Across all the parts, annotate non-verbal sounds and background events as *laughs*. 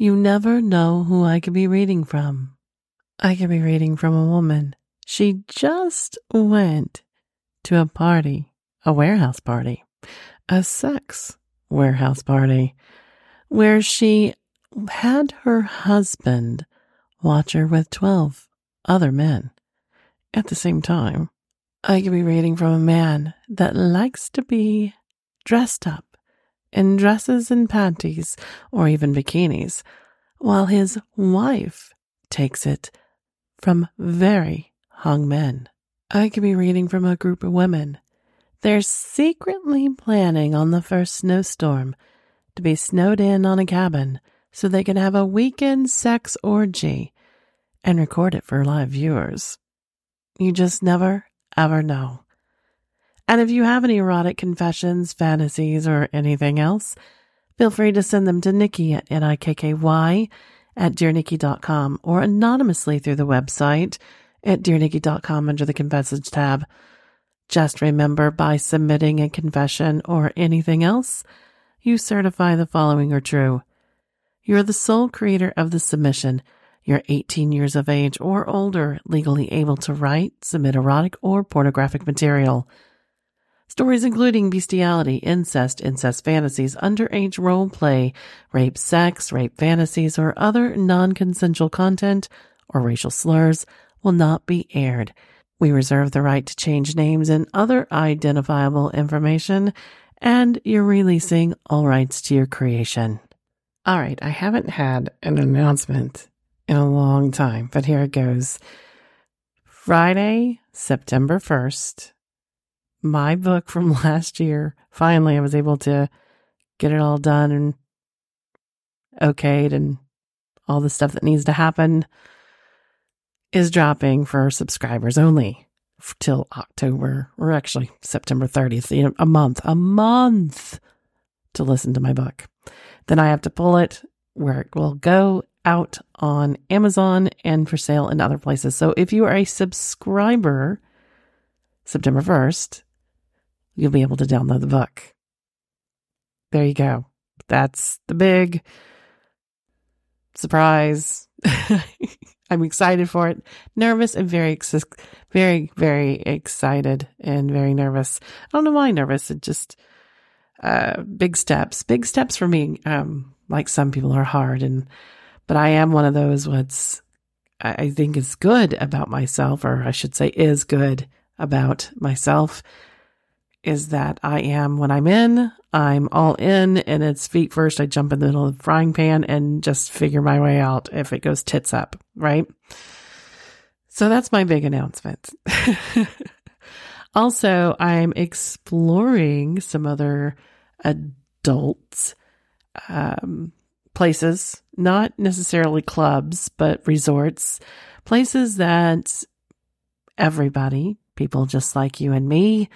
You never know who I could be reading from. I could be reading from a woman. She just went to a party, a warehouse party, a sex warehouse party, where she had her husband watch her with 12 other men at the same time. I could be reading from a man that likes to be dressed up in dresses and panties or even bikinis, while his wife takes it from very hung men. I could be reading from a group of women. They're secretly planning on the first snowstorm to be snowed in on a cabin so they can have a weekend sex orgy and record it for live viewers. You just never, ever know. And if you have any erotic confessions, fantasies, or anything else, feel free to send them to Nikky at N-I-K-K-Y at DearNikky.com or anonymously through the website at DearNikky.com under the Confessions tab. Just remember by submitting a confession or anything else, you certify the following are true. You're the sole creator of the submission. You're 18 years of age or older, legally able to write, submit erotic or pornographic material. Stories including bestiality, incest, incest fantasies, underage role play, rape sex, rape fantasies, or other non consensual content or racial slurs will not be aired. We reserve the right to change names and other identifiable information, and you're releasing all rights to your creation. All right, I haven't had an announcement in a long time, but here it goes. Friday, September 1st, my book from *laughs* last year. Finally, I was able to get it all done and okayed and all the stuff that needs to happen is dropping for subscribers only till October or actually September 30th, you know, a month, a month to listen to my book. Then I have to pull it where it will go out on Amazon and for sale in other places. So if you are a subscriber, September 1st, you'll be able to download the book. There you go. That's the big surprise. *laughs* I'm excited for it. Nervous and very, very, very excited and very nervous. I don't know why nervous. It just, uh, big steps, big steps for me. Um, like some people are hard and, but I am one of those what's, I think is good about myself, or I should say is good about myself is that I am when I'm in, I'm all in and it's feet first. I jump in the middle of the frying pan and just figure my way out if it goes tits up, right? So that's my big announcement. *laughs* also, I'm exploring some other adult um, places, not necessarily clubs, but resorts, places that everybody, people just like you and me,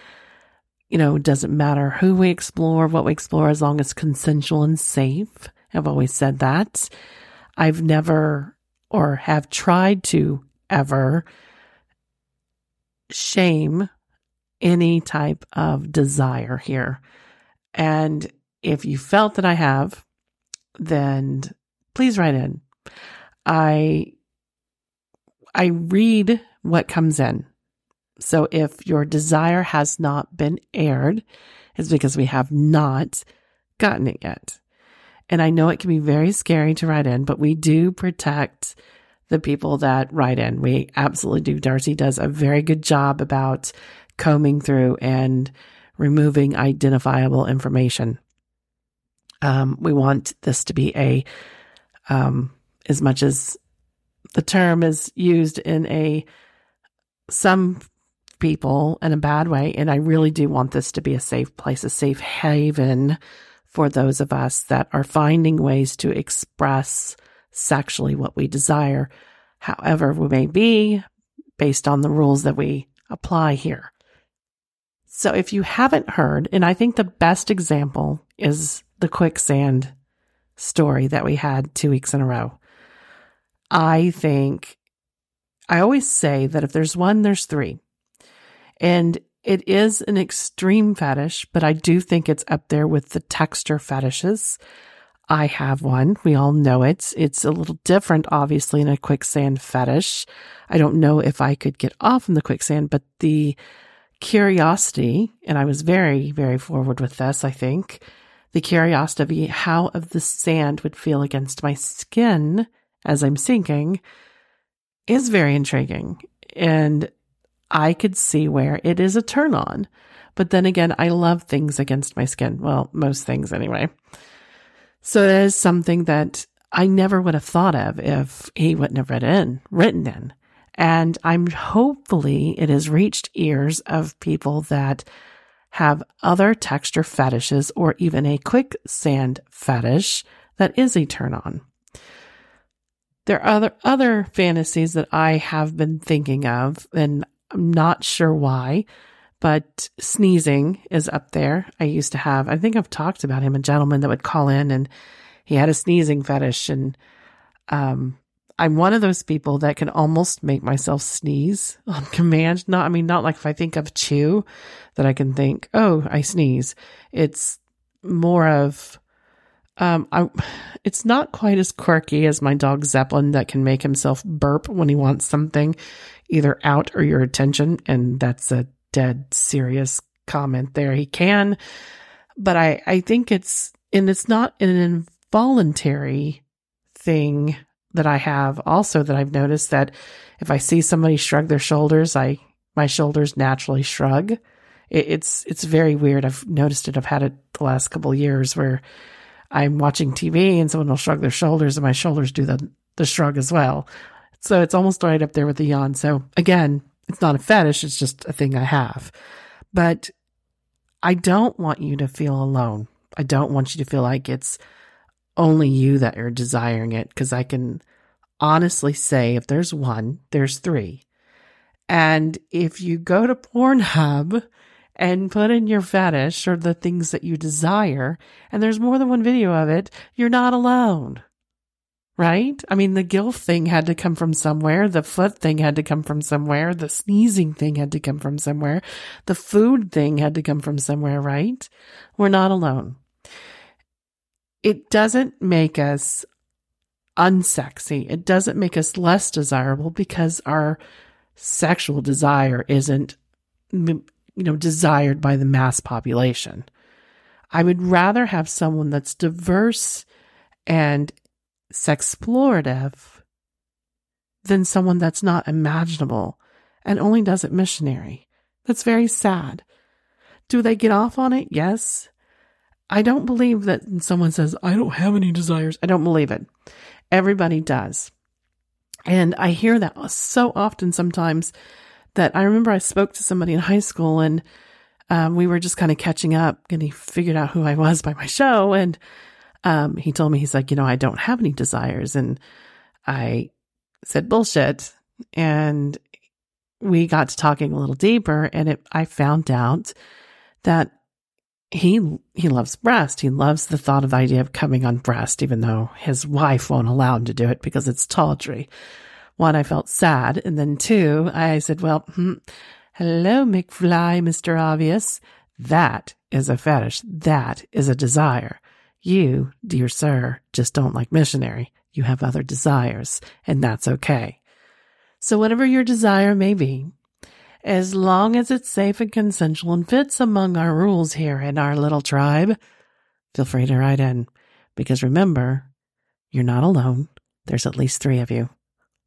you know, it doesn't matter who we explore, what we explore, as long as consensual and safe. I've always said that. I've never or have tried to ever shame any type of desire here. And if you felt that I have, then please write in. I I read what comes in. So if your desire has not been aired, it's because we have not gotten it yet. And I know it can be very scary to write in, but we do protect the people that write in. We absolutely do. Darcy does a very good job about combing through and removing identifiable information. Um, we want this to be a, um, as much as the term is used in a some people in a bad way. And I really do want this to be a safe place, a safe haven for those of us that are finding ways to express sexually what we desire, however we may be, based on the rules that we apply here. So if you haven't heard, and I think the best example is the quicksand story that we had two weeks in a row. I think I always say that if there's one, there's three. And it is an extreme fetish, but I do think it's up there with the texture fetishes. I have one. We all know it. It's a little different, obviously, in a quicksand fetish. I don't know if I could get off in the quicksand, but the curiosity, and I was very, very forward with this, I think, the curiosity of how of the sand would feel against my skin as I'm sinking is very intriguing. And I could see where it is a turn on. But then again, I love things against my skin. Well, most things anyway. So that is something that I never would have thought of if he wouldn't have written in, written in. And I'm hopefully it has reached ears of people that have other texture fetishes or even a quicksand fetish that is a turn on. There are other, other fantasies that I have been thinking of, and I'm not sure why, but sneezing is up there. I used to have, I think I've talked about him, a gentleman that would call in and he had a sneezing fetish. And um, I'm one of those people that can almost make myself sneeze *laughs* on command. Not, I mean, not like if I think of chew that I can think, oh, I sneeze. It's more of, um, I, it's not quite as quirky as my dog Zeppelin that can make himself burp when he wants something either out or your attention. And that's a dead serious comment there. He can, but I, I think it's, and it's not an involuntary thing that I have also that I've noticed that if I see somebody shrug their shoulders, I, my shoulders naturally shrug. It, it's, it's very weird. I've noticed it. I've had it the last couple years where I'm watching TV and someone will shrug their shoulders and my shoulders do the, the shrug as well. So it's almost right up there with the yawn. So again, it's not a fetish. It's just a thing I have, but I don't want you to feel alone. I don't want you to feel like it's only you that are desiring it because I can honestly say if there's one, there's three. And if you go to Pornhub and put in your fetish or the things that you desire, and there's more than one video of it, you're not alone. Right? I mean, the gilf thing had to come from somewhere. The foot thing had to come from somewhere. The sneezing thing had to come from somewhere. The food thing had to come from somewhere, right? We're not alone. It doesn't make us unsexy. It doesn't make us less desirable because our sexual desire isn't you know, desired by the mass population. I would rather have someone that's diverse and sexplorative than someone that's not imaginable and only does it missionary. That's very sad. Do they get off on it? Yes. I don't believe that someone says, I don't have any desires. I don't believe it. Everybody does. And I hear that so often sometimes that I remember I spoke to somebody in high school and um, we were just kind of catching up and he figured out who I was by my show. And um, he told me, he's like, you know, I don't have any desires. And I said, bullshit. And we got to talking a little deeper and it, I found out that he, he loves breast. He loves the thought of the idea of coming on breast, even though his wife won't allow him to do it because it's tawdry. One, I felt sad. And then two, I said, well, hmm, hello, McFly, Mr. Obvious. That is a fetish. That is a desire. You, dear sir, just don't like missionary. You have other desires, and that's okay. So whatever your desire may be, as long as it's safe and consensual and fits among our rules here in our little tribe, feel free to write in. Because remember, you're not alone. There's at least three of you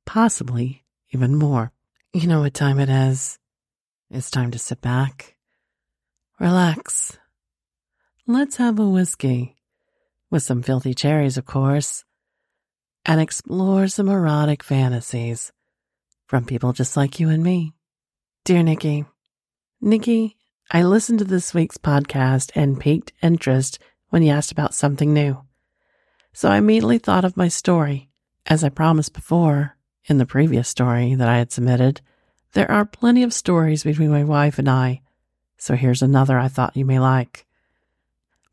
possibly even more. You know what time it is. It's time to sit back, relax. Let's have a whiskey, with some filthy cherries, of course, and explore some erotic fantasies from people just like you and me. Dear Nikky, Nikky, I listened to this week's podcast and piqued interest when you asked about something new. So I immediately thought of my story As I promised before in the previous story that I had submitted, there are plenty of stories between my wife and I, so here's another I thought you may like.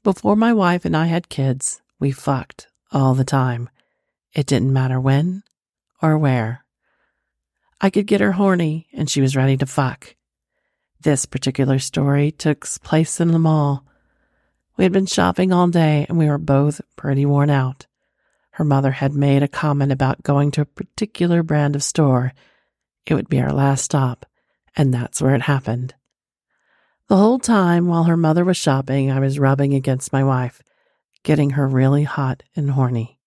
Before my wife and I had kids, we fucked all the time. It didn't matter when or where. I could get her horny and she was ready to fuck. This particular story took place in the mall. We had been shopping all day and we were both pretty worn out. Her mother had made a comment about going to a particular brand of store. It would be our last stop, and that's where it happened. The whole time while her mother was shopping, I was rubbing against my wife, getting her really hot and horny.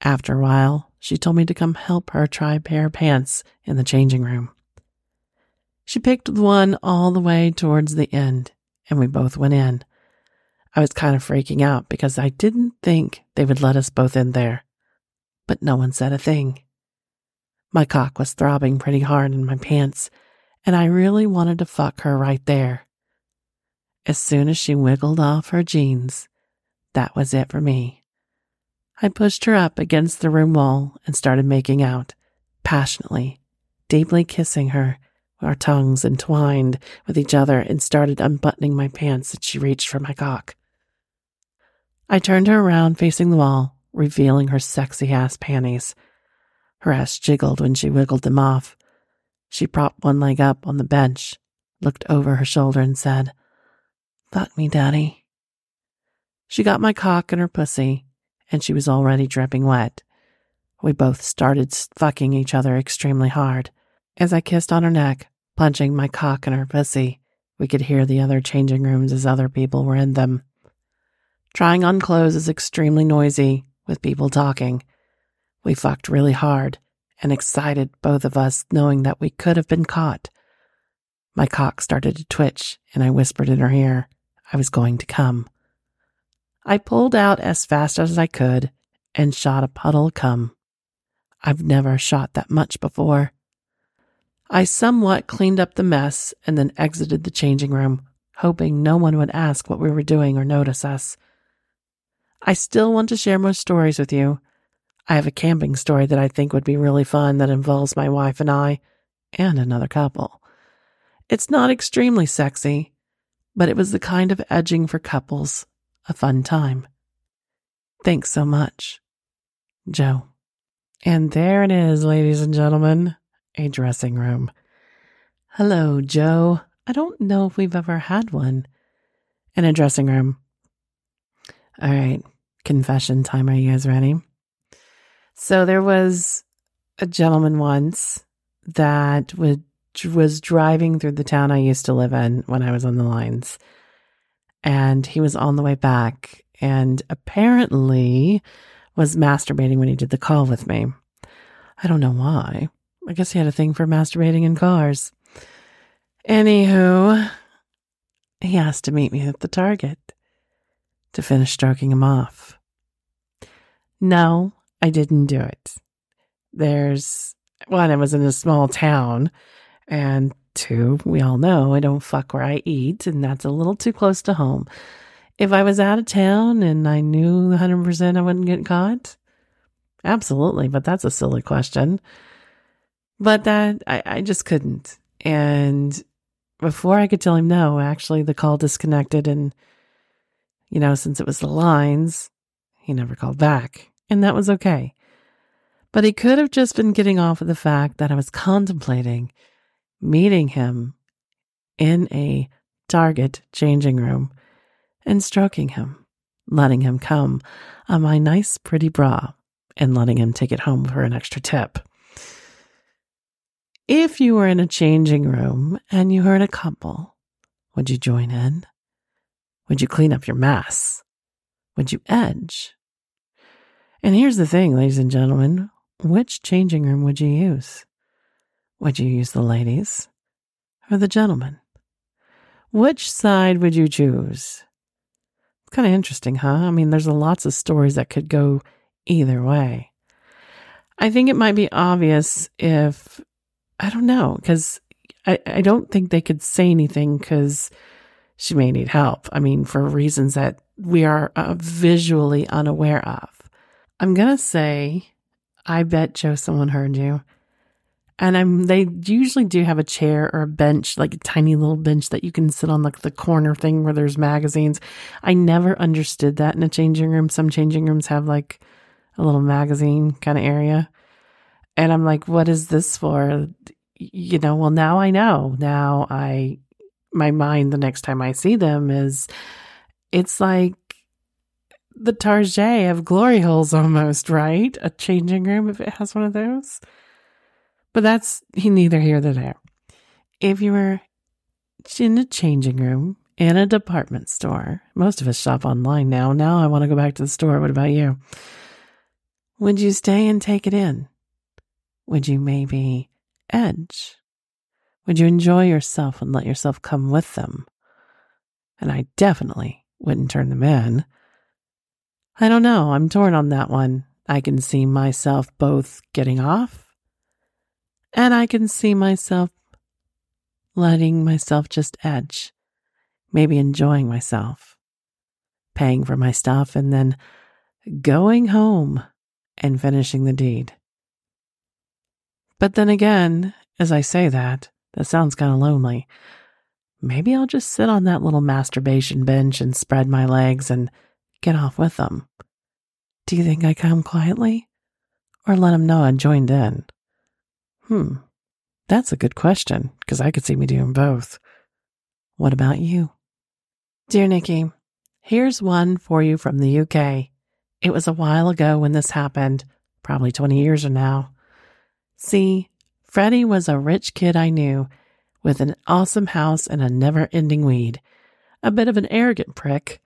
After a while, she told me to come help her try a pair of pants in the changing room. She picked one all the way towards the end, and we both went in. I was kind of freaking out because I didn't think they would let us both in there, but no one said a thing. My cock was throbbing pretty hard in my pants, and I really wanted to fuck her right there. As soon as she wiggled off her jeans, that was it for me. I pushed her up against the room wall and started making out, passionately, deeply kissing her, our tongues entwined with each other, and started unbuttoning my pants as she reached for my cock. I turned her around facing the wall, revealing her sexy ass panties. Her ass jiggled when she wiggled them off. She propped one leg up on the bench, looked over her shoulder, and said, Fuck me, Daddy. She got my cock in her pussy, and she was already dripping wet. We both started fucking each other extremely hard. As I kissed on her neck, punching my cock in her pussy, we could hear the other changing rooms as other people were in them. Trying on clothes is extremely noisy with people talking. We fucked really hard and excited, both of us, knowing that we could have been caught. My cock started to twitch, and I whispered in her ear I was going to come. I pulled out as fast as I could and shot a puddle of cum. I've never shot that much before. I somewhat cleaned up the mess and then exited the changing room, hoping no one would ask what we were doing or notice us. I still want to share more stories with you. I have a camping story that I think would be really fun that involves my wife and I and another couple. It's not extremely sexy, but it was the kind of edging for couples a fun time. Thanks so much, Joe. And there it is, ladies and gentlemen, a dressing room. Hello, Joe. I don't know if we've ever had one in a dressing room. All right, confession time. Are you guys ready? So there was a gentleman once that would was driving through the town I used to live in when I was on the lines and he was on the way back and apparently was masturbating when he did the call with me. I don't know why. I guess he had a thing for masturbating in cars. Anywho, he asked to meet me at the Target to finish stroking him off. No, I didn't do it. There's one, I was in a small town, and Two, we all know I don't fuck where I eat, and that's a little too close to home. If I was out of town and I knew 100% I wouldn't get caught, absolutely, but that's a silly question. But that, I, I just couldn't. And before I could tell him no, actually, the call disconnected. And, you know, since it was the lines, he never called back. And that was okay. But he could have just been getting off of the fact that I was contemplating meeting him in a Target changing room and stroking him, letting him come on my nice, pretty bra, and letting him take it home for an extra tip. If you were in a changing room and you heard a couple, would you join in? Would you clean up your mess? Would you edge? And here's the thing, ladies and gentlemen which changing room would you use? Would you use the ladies or the gentlemen? Which side would you choose? It's kind of interesting, huh? I mean, there's lots of stories that could go either way. I think it might be obvious if, I don't know, because I, I don't think they could say anything because she may need help. I mean, for reasons that we are uh, visually unaware of. I'm going to say I bet Joe someone heard you. And I'm they usually do have a chair or a bench, like a tiny little bench that you can sit on like the corner thing where there's magazines. I never understood that in a changing room. Some changing rooms have like a little magazine kind of area. And I'm like, what is this for? You know, well now I know. Now I my mind the next time I see them is it's like the Tarjay of glory holes almost, right? A changing room if it has one of those. But that's neither here nor there. If you were in a changing room in a department store, most of us shop online now. Now I want to go back to the store. What about you? Would you stay and take it in? Would you maybe edge? Would you enjoy yourself and let yourself come with them? And I definitely wouldn't turn them in. I don't know. I'm torn on that one. I can see myself both getting off and I can see myself letting myself just edge, maybe enjoying myself, paying for my stuff, and then going home and finishing the deed. But then again, as I say that, that sounds kind of lonely. Maybe I'll just sit on that little masturbation bench and spread my legs and get off with them. Do you think I come quietly? Or let know I joined in? Hmm, that's a good question because I could see me doing both. What about you? Dear Nikky, here's one for you from the UK. It was a while ago when this happened, probably 20 years or now. See, Freddie was a rich kid I knew with an awesome house and a never ending weed. A bit of an arrogant prick,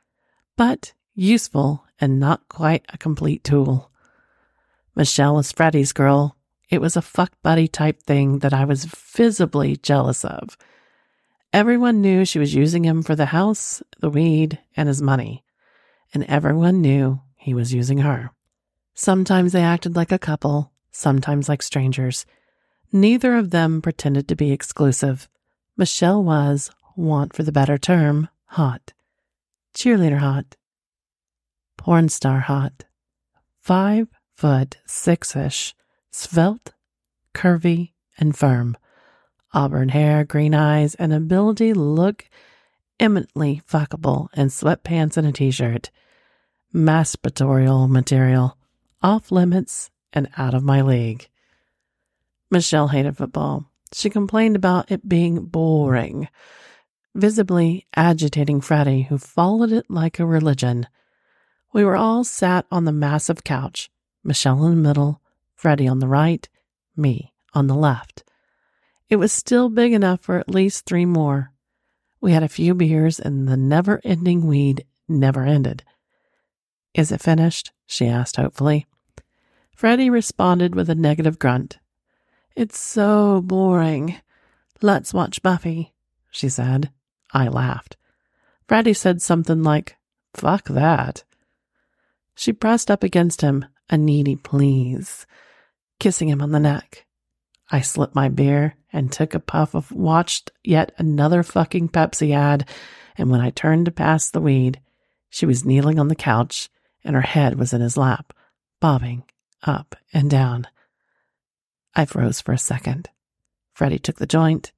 but useful and not quite a complete tool. Michelle was Freddie's girl, it was a fuck buddy type thing that I was visibly jealous of. Everyone knew she was using him for the house, the weed, and his money. And everyone knew he was using her. Sometimes they acted like a couple, sometimes like strangers. Neither of them pretended to be exclusive. Michelle was, want for the better term, hot. Cheerleader hot. Porn star hot. Five foot six ish svelte, curvy, and firm. Auburn hair, green eyes, and ability to look eminently fuckable in sweatpants and a t shirt. Masturbatorial material, off limits, and out of my league. Michelle hated football. She complained about it being boring, visibly agitating Freddie, who followed it like a religion. We were all sat on the massive couch, Michelle in the middle, Freddie on the right, me on the left. It was still big enough for at least three more. We had a few beers, and the never ending weed never ended. Is it finished? she asked hopefully. Freddie responded with a negative grunt. It's so boring. Let's watch Buffy, she said. I laughed. Freddie said something like, Fuck that. She pressed up against him, a needy please kissing him on the neck. I slipped my beer and took a puff of watched yet another fucking Pepsi ad, and when I turned to pass the weed, she was kneeling on the couch and her head was in his lap, bobbing up and down. I froze for a second. Freddie took the joint.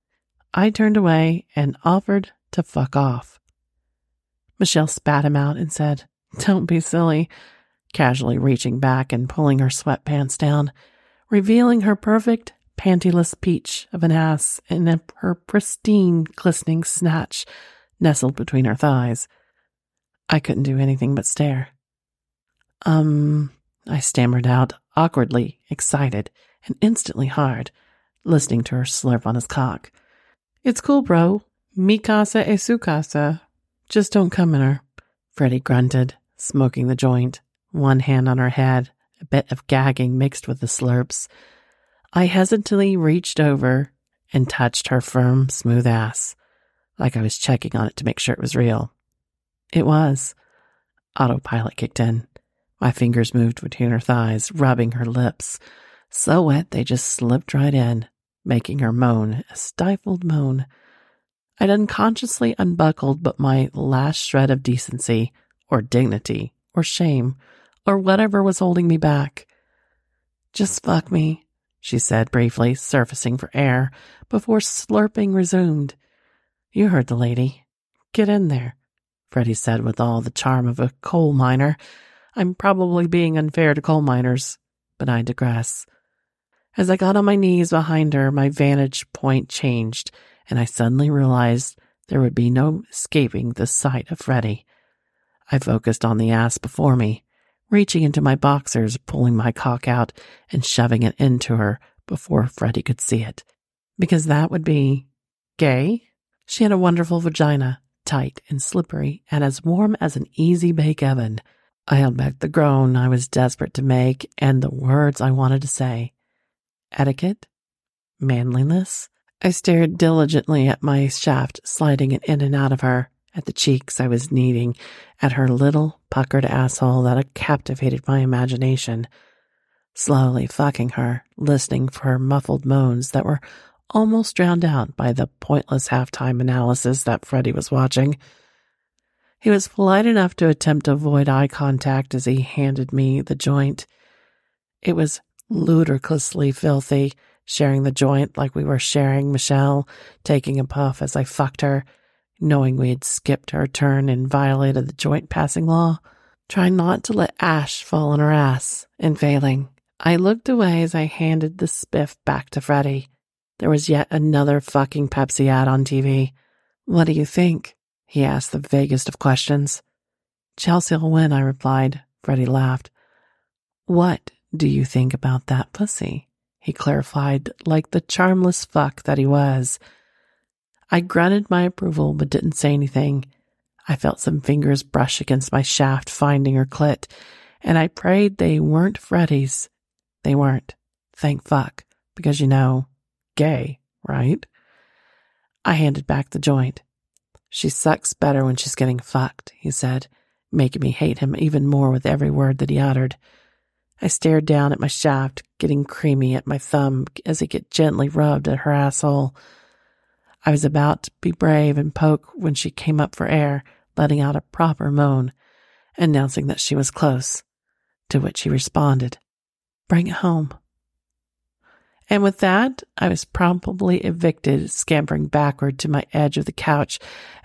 I turned away and offered to fuck off. Michelle spat him out and said, Don't be silly, casually reaching back and pulling her sweatpants down revealing her perfect pantyless peach of an ass and her pristine glistening snatch nestled between her thighs. I couldn't do anything but stare. Um, I stammered out, awkwardly excited and instantly hard, listening to her slurp on his cock. It's cool, bro. Mi casa es su casa. Just don't come in her. Freddie grunted, smoking the joint, one hand on her head, a bit of gagging mixed with the slurps. I hesitantly reached over and touched her firm, smooth ass, like I was checking on it to make sure it was real. It was. Autopilot kicked in. My fingers moved between her thighs, rubbing her lips, so wet they just slipped right in, making her moan, a stifled moan. I'd unconsciously unbuckled but my last shred of decency, or dignity, or shame, or whatever was holding me back. Just fuck me, she said briefly, surfacing for air before slurping resumed. You heard the lady. Get in there, Freddie said with all the charm of a coal miner. I'm probably being unfair to coal miners, but I digress. As I got on my knees behind her, my vantage point changed, and I suddenly realized there would be no escaping the sight of Freddie. I focused on the ass before me, reaching into my boxers, pulling my cock out, and shoving it into her before Freddie could see it. Because that would be gay. She had a wonderful vagina, tight and slippery, and as warm as an easy bake oven. I held back the groan I was desperate to make and the words I wanted to say. Etiquette? Manliness? I stared diligently at my shaft sliding it in and out of her, at the cheeks I was kneading, at her little puckered asshole that captivated my imagination. Slowly fucking her, listening for her muffled moans that were almost drowned out by the pointless halftime analysis that Freddie was watching. He was polite enough to attempt to avoid eye contact as he handed me the joint. It was ludicrously filthy, sharing the joint like we were sharing Michelle, taking a puff as I fucked her, knowing we had skipped our turn and violated the joint passing law, trying not to let ash fall on her ass, and failing. I looked away as I handed the spiff back to Freddie. There was yet another fucking Pepsi ad on TV. What do you think? He asked the vaguest of questions. Chelsea will win, I replied. Freddie laughed. What do you think about that pussy? He clarified, like the charmless fuck that he was. I grunted my approval but didn't say anything. I felt some fingers brush against my shaft, finding her clit, and I prayed they weren't Freddie's. They weren't. Thank fuck. Because you know, gay, right? I handed back the joint. She sucks better when she's getting fucked, he said, making me hate him even more with every word that he uttered. I stared down at my shaft, getting creamy at my thumb as it get gently rubbed at her asshole. I was about to be brave and poke when she came up for air, letting out a proper moan, announcing that she was close, to which he responded, Bring it home. And with that, I was promptly evicted, scampering backward to my edge of the couch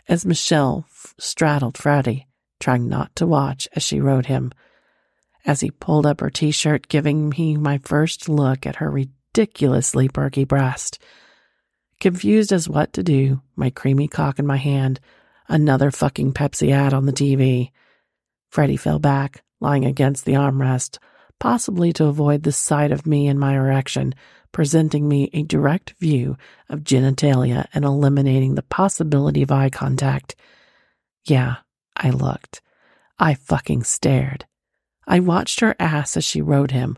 as Michelle straddled Freddie, trying not to watch as she rode him. As he pulled up her t shirt, giving me my first look at her ridiculously perky breast. Confused as what to do, my creamy cock in my hand, another fucking Pepsi ad on the TV. Freddie fell back, lying against the armrest, possibly to avoid the sight of me and my erection, presenting me a direct view of genitalia and eliminating the possibility of eye contact. Yeah, I looked. I fucking stared. I watched her ass as she rode him,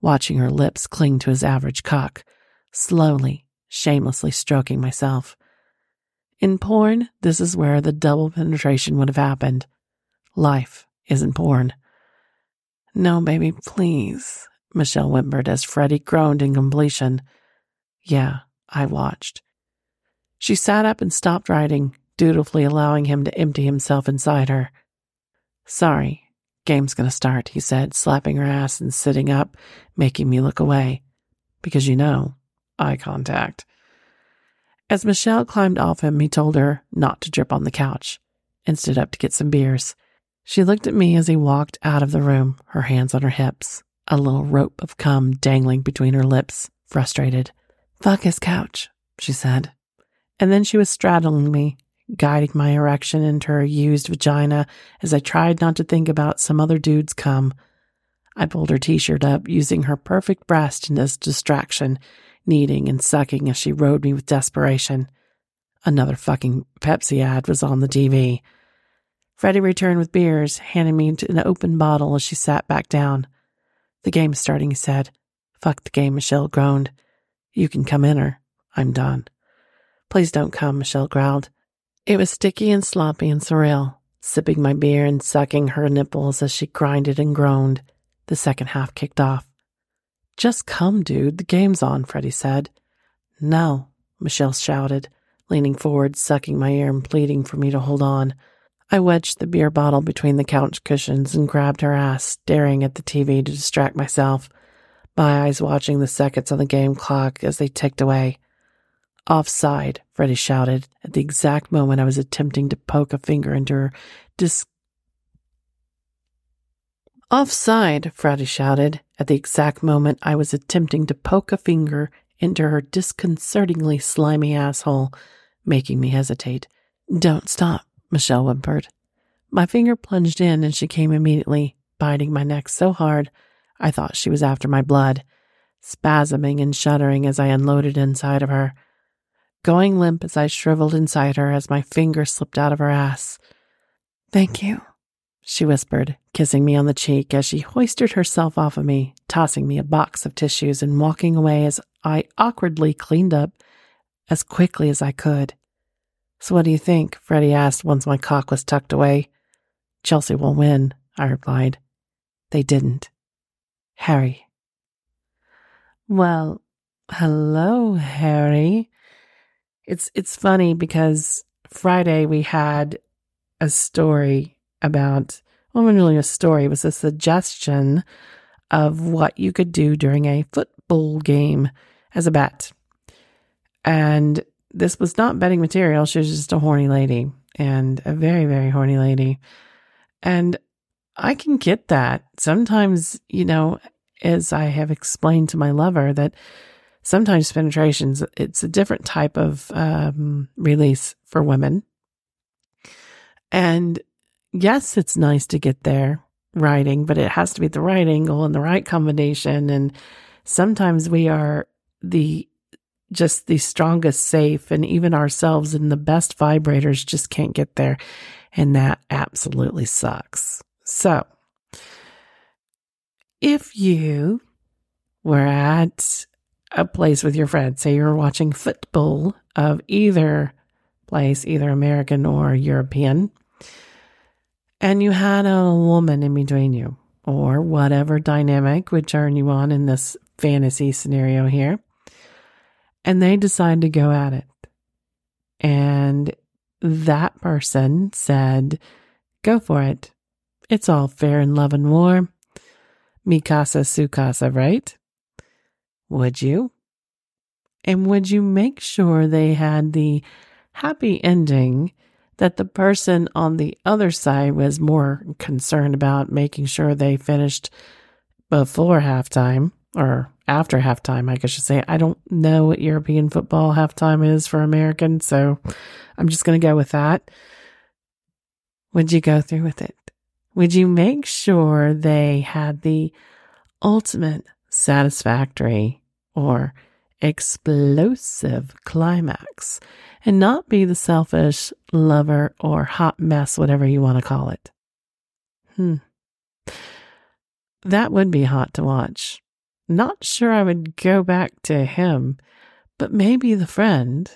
watching her lips cling to his average cock, slowly shamelessly stroking myself. In porn, this is where the double penetration would have happened. Life isn't porn. No, baby, please, Michelle whimpered as Freddie groaned in completion. Yeah, I watched. She sat up and stopped writing, dutifully allowing him to empty himself inside her. Sorry, game's gonna start, he said, slapping her ass and sitting up, making me look away. Because you know, eye contact. As Michelle climbed off him, he told her not to drip on the couch and stood up to get some beers. She looked at me as he walked out of the room, her hands on her hips, a little rope of cum dangling between her lips, frustrated. Fuck his couch, she said. And then she was straddling me, guiding my erection into her used vagina as I tried not to think about some other dude's cum. I pulled her t shirt up, using her perfect breast as distraction kneading and sucking as she rode me with desperation. Another fucking Pepsi ad was on the TV. Freddie returned with beers, handing me an open bottle as she sat back down. The game's starting, he said. Fuck the game, Michelle groaned. You can come in her. I'm done. Please don't come, Michelle growled. It was sticky and sloppy and surreal, sipping my beer and sucking her nipples as she grinded and groaned. The second half kicked off. Just come, dude. The game's on, Freddie said. No, Michelle shouted, leaning forward, sucking my ear and pleading for me to hold on. I wedged the beer bottle between the couch cushions and grabbed her ass, staring at the TV to distract myself. my eyes watching the seconds on the game clock as they ticked away. Offside, Freddie shouted at the exact moment I was attempting to poke a finger into her dis. Offside, Freddie shouted at the exact moment I was attempting to poke a finger into her disconcertingly slimy asshole, making me hesitate. Don't stop, Michelle whimpered. My finger plunged in and she came immediately, biting my neck so hard I thought she was after my blood, spasming and shuddering as I unloaded inside of her, going limp as I shriveled inside her as my finger slipped out of her ass. Thank you, she whispered, kissing me on the cheek as she hoisted herself off of me, tossing me a box of tissues and walking away as I awkwardly cleaned up as quickly as I could. So, what do you think? Freddie asked once my cock was tucked away. Chelsea will win, I replied. They didn't. Harry. Well, hello, Harry. It's it's funny because Friday we had a story about well, not really a story, it was a suggestion of what you could do during a football game as a bet. And this was not betting material. She was just a horny lady and a very, very horny lady. And I can get that. Sometimes, you know, as I have explained to my lover, that sometimes penetrations, it's a different type of um, release for women. And yes, it's nice to get there riding, but it has to be the right angle and the right combination. And sometimes we are the just the strongest safe and even ourselves and the best vibrators just can't get there. And that absolutely sucks. So if you were at a place with your friends, say you're watching football of either place, either American or European, and you had a woman in between you, or whatever dynamic would turn you on in this fantasy scenario here, and they decide to go at it. And that person said, Go for it. It's all fair in love and war. Mikasa Sukasa, right? Would you? And would you make sure they had the happy ending that the person on the other side was more concerned about making sure they finished before halftime or after halftime, I guess should say. I don't know what European football halftime is for American, so I'm just going to go with that. Would you go through with it? Would you make sure they had the ultimate satisfactory or explosive climax and not be the selfish lover or hot mess, whatever you want to call it? Hmm. That would be hot to watch. Not sure I would go back to him, but maybe the friend.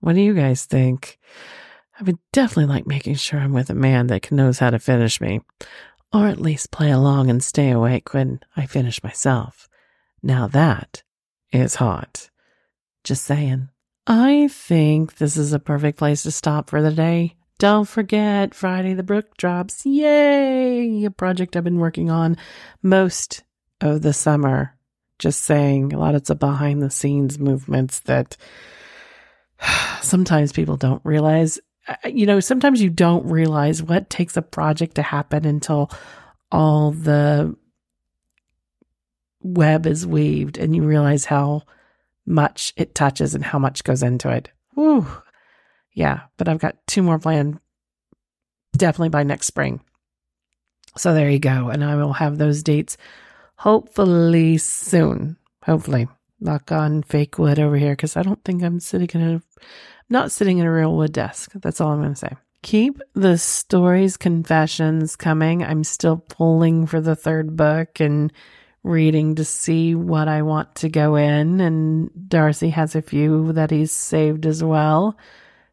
What do you guys think? I would definitely like making sure I'm with a man that knows how to finish me, or at least play along and stay awake when I finish myself. Now that is hot. Just saying. I think this is a perfect place to stop for the day. Don't forget Friday the Brook drops. Yay! A project I've been working on most of the summer. Just saying, a lot of the behind the scenes movements that *sighs* sometimes people don't realize you know, sometimes you don't realize what takes a project to happen until all the web is weaved and you realize how much it touches and how much goes into it. Woo. Yeah, but I've got two more planned definitely by next spring. So there you go. And I will have those dates hopefully soon. Hopefully. Knock on fake wood over here because I don't think I'm sitting in a not sitting at a real wood desk. That's all I'm going to say. Keep the stories, confessions coming. I'm still pulling for the third book and reading to see what I want to go in. And Darcy has a few that he's saved as well.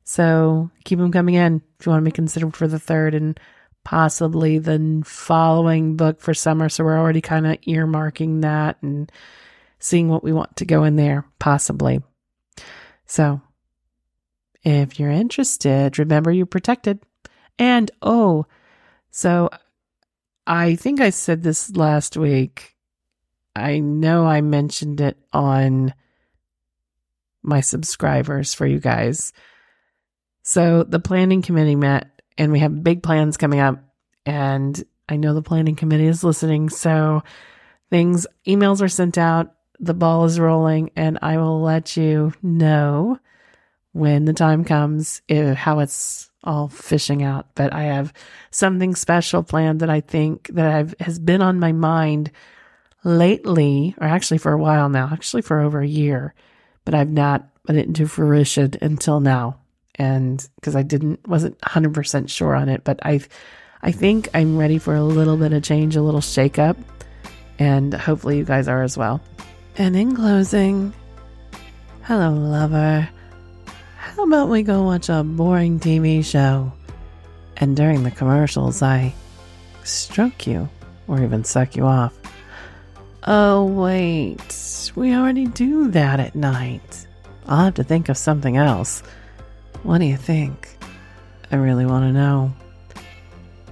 So keep them coming in if you want to be considered for the third and possibly the following book for summer. So we're already kind of earmarking that and seeing what we want to go in there, possibly. So if you're interested, remember you're protected. And oh, so I think I said this last week. I know I mentioned it on my subscribers for you guys. So the planning committee met and we have big plans coming up and I know the planning committee is listening. So things, emails are sent out, the ball is rolling, and I will let you know when the time comes if, how it's all fishing out. But I have something special planned that I think that I've, has been on my mind lately, or actually for a while now, actually for over a year, but I've not put it into fruition until now. And because I didn't, wasn't 100% sure on it, but I've, I think I'm ready for a little bit of change, a little shake up, and hopefully you guys are as well. And in closing, hello, lover. How about we go watch a boring TV show? And during the commercials, I stroke you or even suck you off. Oh, wait, we already do that at night. I'll have to think of something else. What do you think? I really want to know.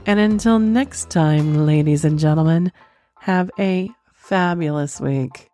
And until next time, ladies and gentlemen, have a fabulous week.